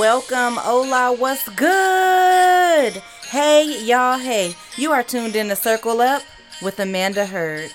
welcome. Hola, what's good? Hey, y'all, hey. You are tuned in to Circle Up with Amanda Hurd.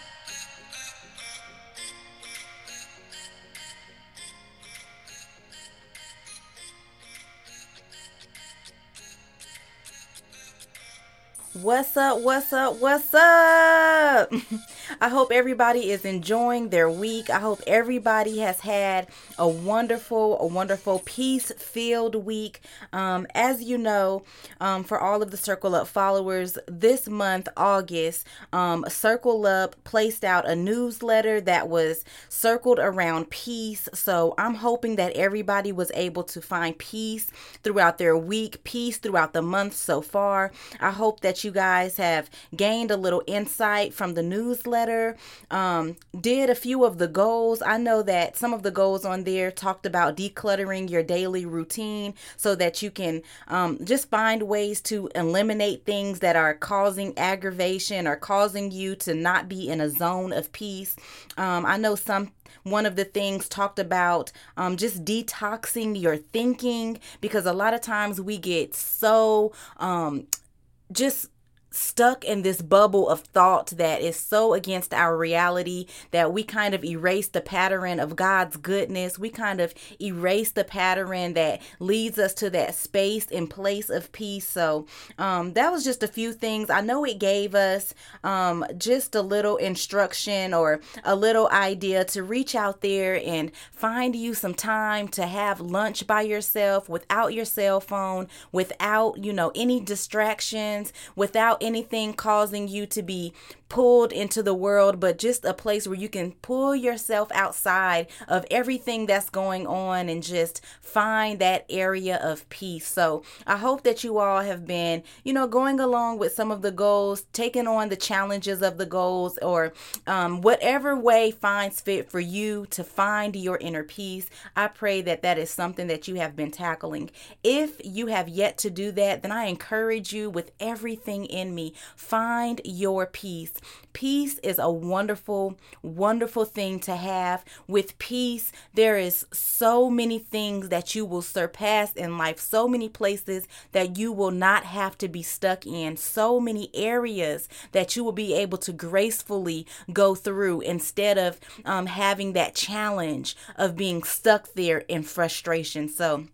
What's up? What's up? What's up? I hope everybody is enjoying their week. I hope everybody has had a wonderful, a wonderful peace filled week. Um, as you know, um, for all of the Circle Up followers, this month, August, um, Circle Up placed out a newsletter that was circled around peace. So I'm hoping that everybody was able to find peace throughout their week, peace throughout the month so far. I hope that you guys have gained a little insight from the newsletter um, did a few of the goals. I know that some of the goals on there talked about decluttering your daily routine so that you can um, just find ways to eliminate things that are causing aggravation or causing you to not be in a zone of peace. Um, I know some one of the things talked about um, just detoxing your thinking because a lot of times we get so um, just stuck in this bubble of thought that is so against our reality that we kind of erase the pattern of God's goodness. We kind of erase the pattern that leads us to that space and place of peace. So um, that was just a few things. I know it gave us um, just a little instruction or a little idea to reach out there and find you some time to have lunch by yourself without your cell phone, without, you know, any distractions, without anything causing you to be pulled into the world, but just a place where you can pull yourself outside of everything that's going on and just find that area of peace. So I hope that you all have been, you know, going along with some of the goals, taking on the challenges of the goals, or um, whatever way finds fit for you to find your inner peace. I pray that that is something that you have been tackling. If you have yet to do that, then I encourage you with everything in me, find your peace. Peace is a wonderful, wonderful thing to have. With peace, there is so many things that you will surpass in life, so many places that you will not have to be stuck in, so many areas that you will be able to gracefully go through instead of um, having that challenge of being stuck there in frustration. So,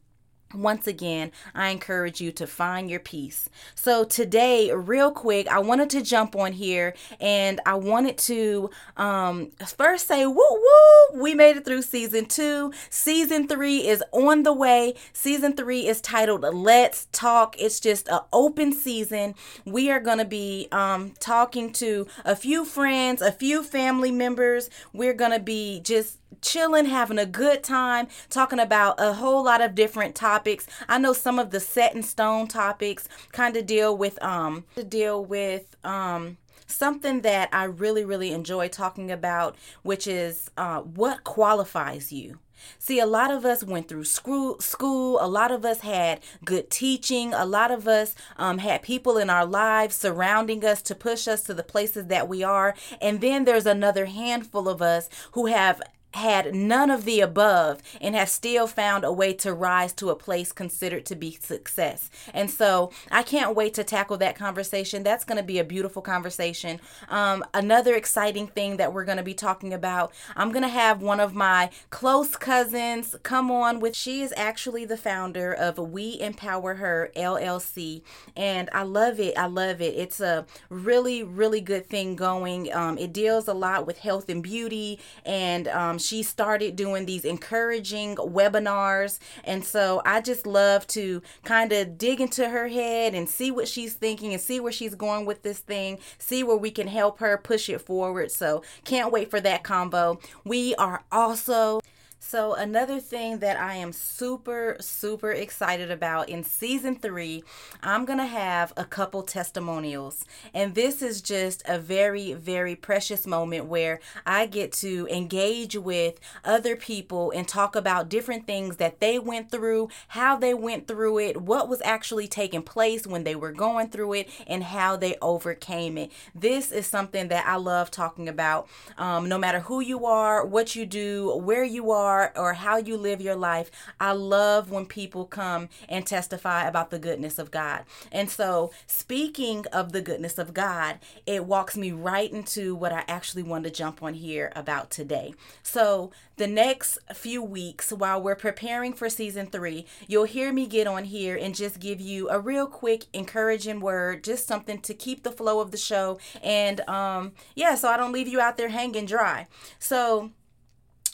once again, I encourage you to find your peace. So, today, real quick, I wanted to jump on here and I wanted to um, first say, woo woo, we made it through season two. Season three is on the way. Season three is titled Let's Talk. It's just an open season. We are going to be um, talking to a few friends, a few family members. We're going to be just chilling, having a good time, talking about a whole lot of different topics. I know some of the set in stone topics kind of deal with um to deal with um something that I really really enjoy talking about, which is uh, what qualifies you. See, a lot of us went through school, school. A lot of us had good teaching. A lot of us um, had people in our lives surrounding us to push us to the places that we are. And then there's another handful of us who have had none of the above and have still found a way to rise to a place considered to be success. And so I can't wait to tackle that conversation. That's going to be a beautiful conversation. Um, another exciting thing that we're going to be talking about, I'm going to have one of my close cousins come on with, she is actually the founder of We Empower Her LLC. And I love it. I love it. It's a really, really good thing going. Um, it deals a lot with health and beauty and um, she started doing these encouraging webinars. And so I just love to kind of dig into her head and see what she's thinking and see where she's going with this thing, see where we can help her push it forward. So can't wait for that combo. We are also so, another thing that I am super, super excited about in season three, I'm going to have a couple testimonials. And this is just a very, very precious moment where I get to engage with other people and talk about different things that they went through, how they went through it, what was actually taking place when they were going through it, and how they overcame it. This is something that I love talking about. Um, no matter who you are, what you do, where you are are or how you live your life, I love when people come and testify about the goodness of God. And so, speaking of the goodness of God, it walks me right into what I actually want to jump on here about today. So, the next few weeks while we're preparing for season three, you'll hear me get on here and just give you a real quick encouraging word, just something to keep the flow of the show. And um, yeah, so I don't leave you out there hanging dry. So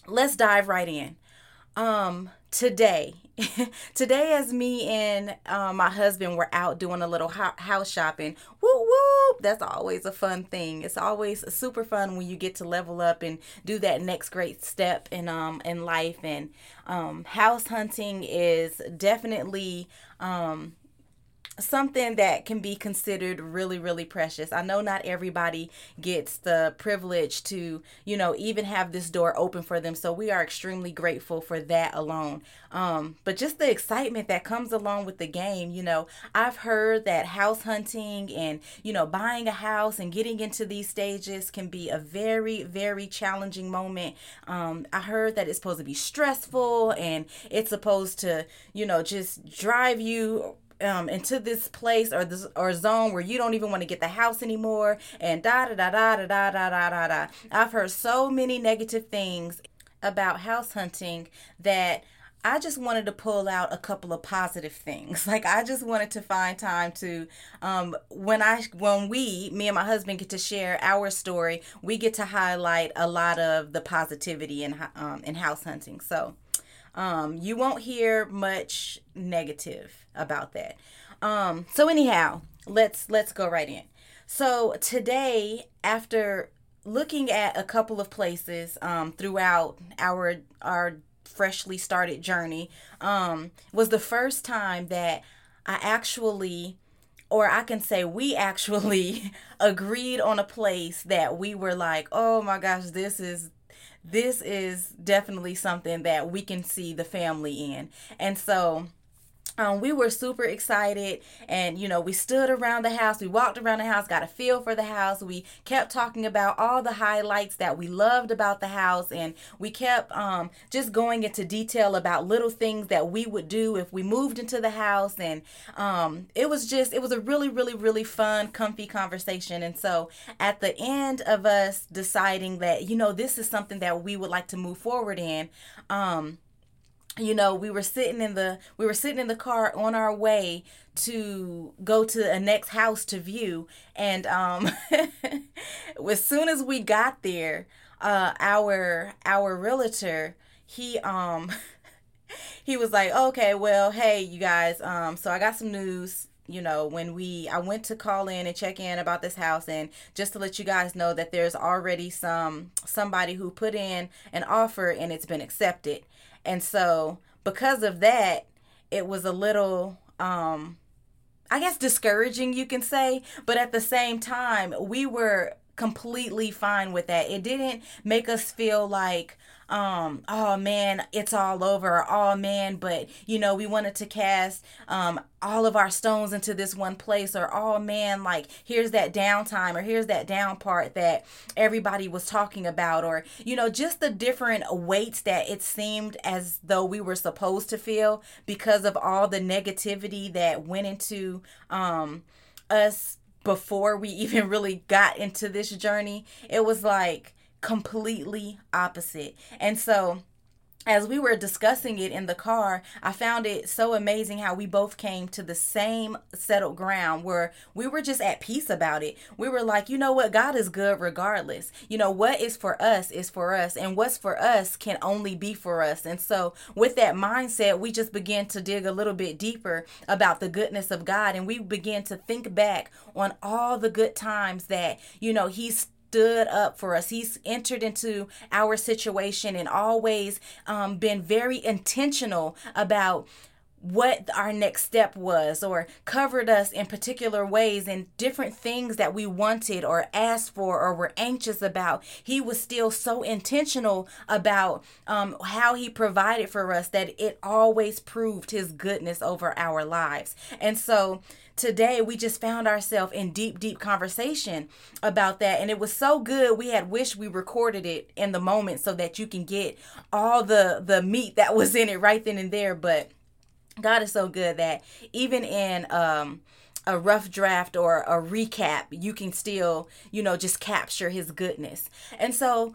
let's dive right in. Um, today today as me and uh, my husband were out doing a little house shopping whoop whoop that's always a fun thing it's always super fun when you get to level up and do that next great step in um in life and um house hunting is definitely um something that can be considered really really precious. I know not everybody gets the privilege to you know even have this door open for them so we are extremely grateful for that alone. Um, but just the excitement that comes along with the game you know i've heard that house hunting and you know buying a house and getting into these stages can be a very very challenging moment. Um, i heard that it's supposed to be stressful and it's supposed to you know just drive you um, into this place or this or zone where you don't even want to get the house anymore and da da da da da da da da da. I've heard so many negative things about house hunting that I just wanted to pull out a couple of positive things. Like I just wanted to find time to um when I when we me and my husband get to share our story, we get to highlight a lot of the positivity in um in house hunting. So, um, you won't hear much negative about that. Um, so anyhow, let's let's go right in. So today, after looking at a couple of places um, throughout our our freshly started journey, um, was the first time that I actually or I can say we actually agreed on a place that we were like, oh my gosh, this is this is definitely something that we can see the family in. And so um, we were super excited and you know we stood around the house we walked around the house got a feel for the house. We kept talking about all the highlights that we loved about the house and we kept um, just going into detail about little things that we would do if we moved into the house. And um, it was just it was a really really really fun comfy conversation. And so at the end of us deciding that you know this is something that we would like to move forward in um, you know we were sitting in the we were sitting in the car on our way to go to the next house to view. And um as soon as we got there uh our our realtor he um he was like okay well hey you guys um so i got some news. You know when we i went to call in and check in about this house and just to let you guys know that there's already some somebody who put in an offer and it's been accepted and so because of that, it was a little um I guess discouraging you can say, but at the same time, we were completely fine with that. It didn't make us feel like um oh man it's all over. Oh man but you know we wanted to cast um all of our stones into this one place or oh man like here's that downtime or here's that down part that everybody was talking about or you know just the different weights that it seemed as though we were supposed to feel because of all the negativity that went into um us before we even really got into this journey. It was like completely opposite. And so as we were discussing it in the car, I found it so amazing how we both came to the same settled ground where we were just at peace about it. We were like, you know what? God is good regardless. You know, what is for us is for us, and what's for us can only be for us. And so, with that mindset, we just began to dig a little bit deeper about the goodness of God, and we began to think back on all the good times that, you know, He's stood up for us. He's entered into our situation and always um, been very intentional about what our next step was or covered us in particular ways and different things that we wanted or asked for or were anxious about he was still so intentional about um, how he provided for us that it always proved his goodness over our lives and so today we just found ourselves in deep, deep conversation about that. And it was so good. We had wished we recorded it in the moment so that you can get all the the meat that was in it right then and there. But God is so good that even in um a rough draft or a recap, you can still, you know, just capture his goodness. And so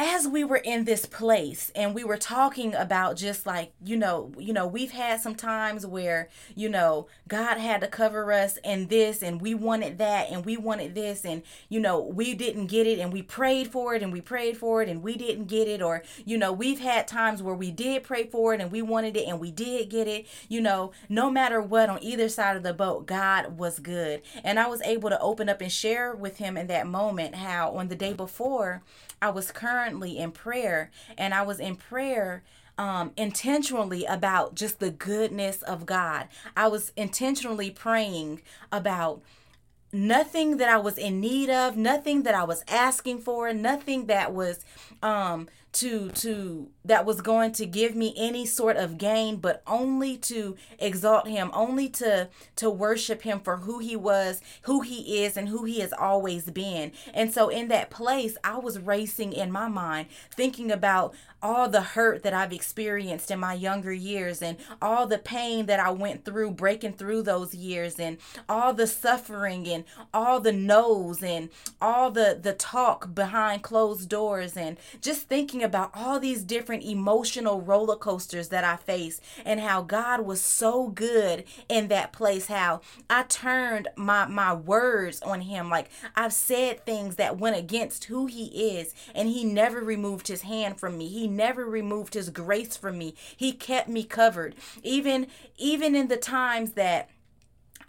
as we were in this place and we were talking about just like you know you know we've had some times where you know god had to cover us in this and we wanted that and we wanted this and you know we didn't get it and we prayed for it and we prayed for it and we didn't get it or you know we've had times where we did pray for it and we wanted it and we did get it you know no matter what on either side of the boat god was good. And i was able to open up and share with him in that moment how on the day before I was currently in prayer, and I was in prayer um, intentionally about just the goodness of God. I was intentionally praying about nothing that I was in need of, nothing that I was asking for, nothing that was um to to that was going to give me any sort of gain but only to exalt him only to to worship him for who he was who he is and who he has always been. And so in that place i was racing in my mind thinking about all the hurt that I've experienced in my younger years and all the pain that I went through breaking through those years and all the suffering and all the no's and all the the talk behind closed doors and just thinking about all these different emotional roller coasters that I faced and how God was so good in that place how I turned my my words on him. Like I've said things that went against who he is and he never removed his hand from me. He never removed his grace from me. He kept me covered. Even even in the times that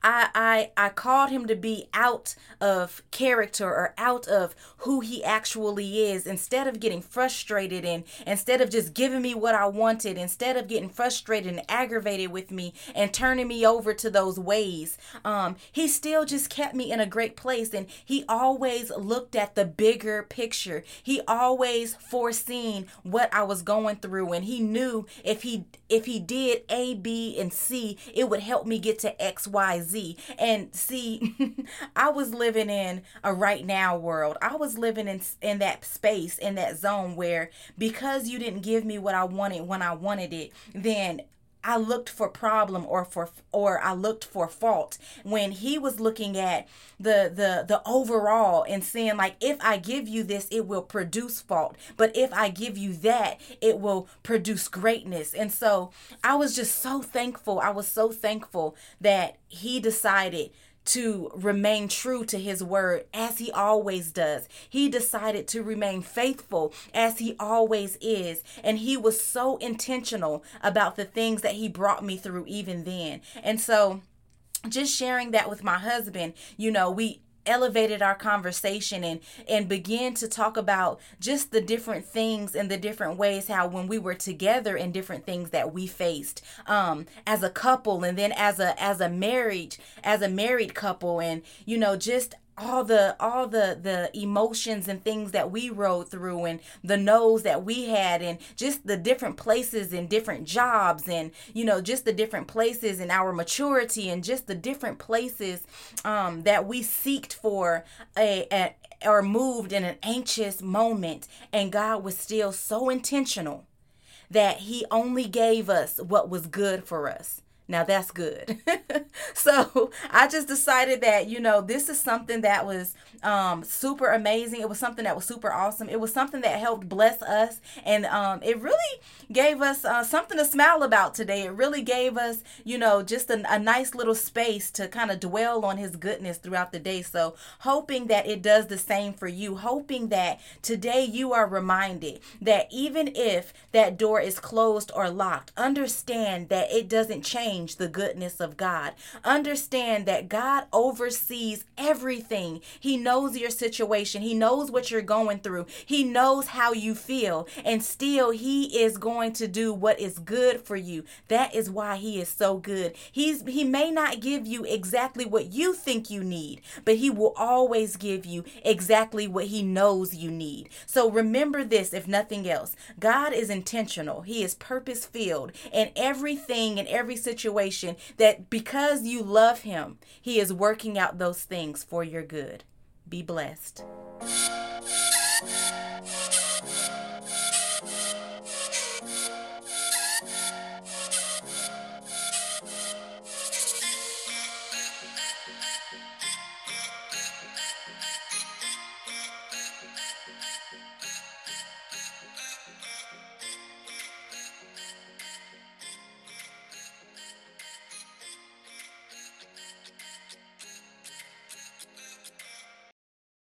I, I I called him to be out of character or out of who he actually is instead of getting frustrated and instead of just giving me what I wanted instead of getting frustrated and aggravated with me and turning me over to those ways. Um he still just kept me in a great place and he always looked at the bigger picture. He always foreseen what I was going through and he knew if he if he did A B and C it would help me get to X Y Z Z. And see, I was living in a right now world. I was living in in that space, in that zone where because you didn't give me what I wanted when I wanted it, then I looked for problem or for or I looked for fault when he was looking at the the the overall and saying like if I give you this it will produce fault. But if I give you that it will produce greatness. And so I was just so thankful. I was so thankful that he decided to remain true to his word as he always does. He decided to remain faithful as he always is. And he was so intentional about the things that he brought me through even then. And so, just sharing that with my husband, you know, we elevated our conversation and and began to talk about just the different things and the different ways how when we were together and different things that we faced um as a couple and then as a as a marriage as a married couple and you know just all the all the the emotions and things that we rode through and the no's that we had and just the different places and different jobs and you know just the different places and our maturity and just the different places um, that we seeked for a, a or moved in an anxious moment. And God was still so intentional that he only gave us what was good for us now that's good. so I just decided that, you know, this is something that was um, super amazing. It was something that was super awesome. It was something that helped bless us. And um, it really gave us uh, something to smile about today. It really gave us, you know, just a, a nice little space to kind of dwell on his goodness throughout the day. So hoping that it does the same for you. Hoping that today you are reminded that even if that door is closed or locked, understand that it doesn't change change the goodness of God. Understand that God oversees everything. He knows your situation, He knows what you're going through, He knows how you feel, and still He is going to do what is good for you. That is why He is so good. He's He may not give you exactly what you think you need, but He will always give you exactly what He knows you need. So remember this, if nothing else God is intentional, He is purpose filled, and everything and every situation situation that because you love Him, He is working out those things for your good. Be blessed.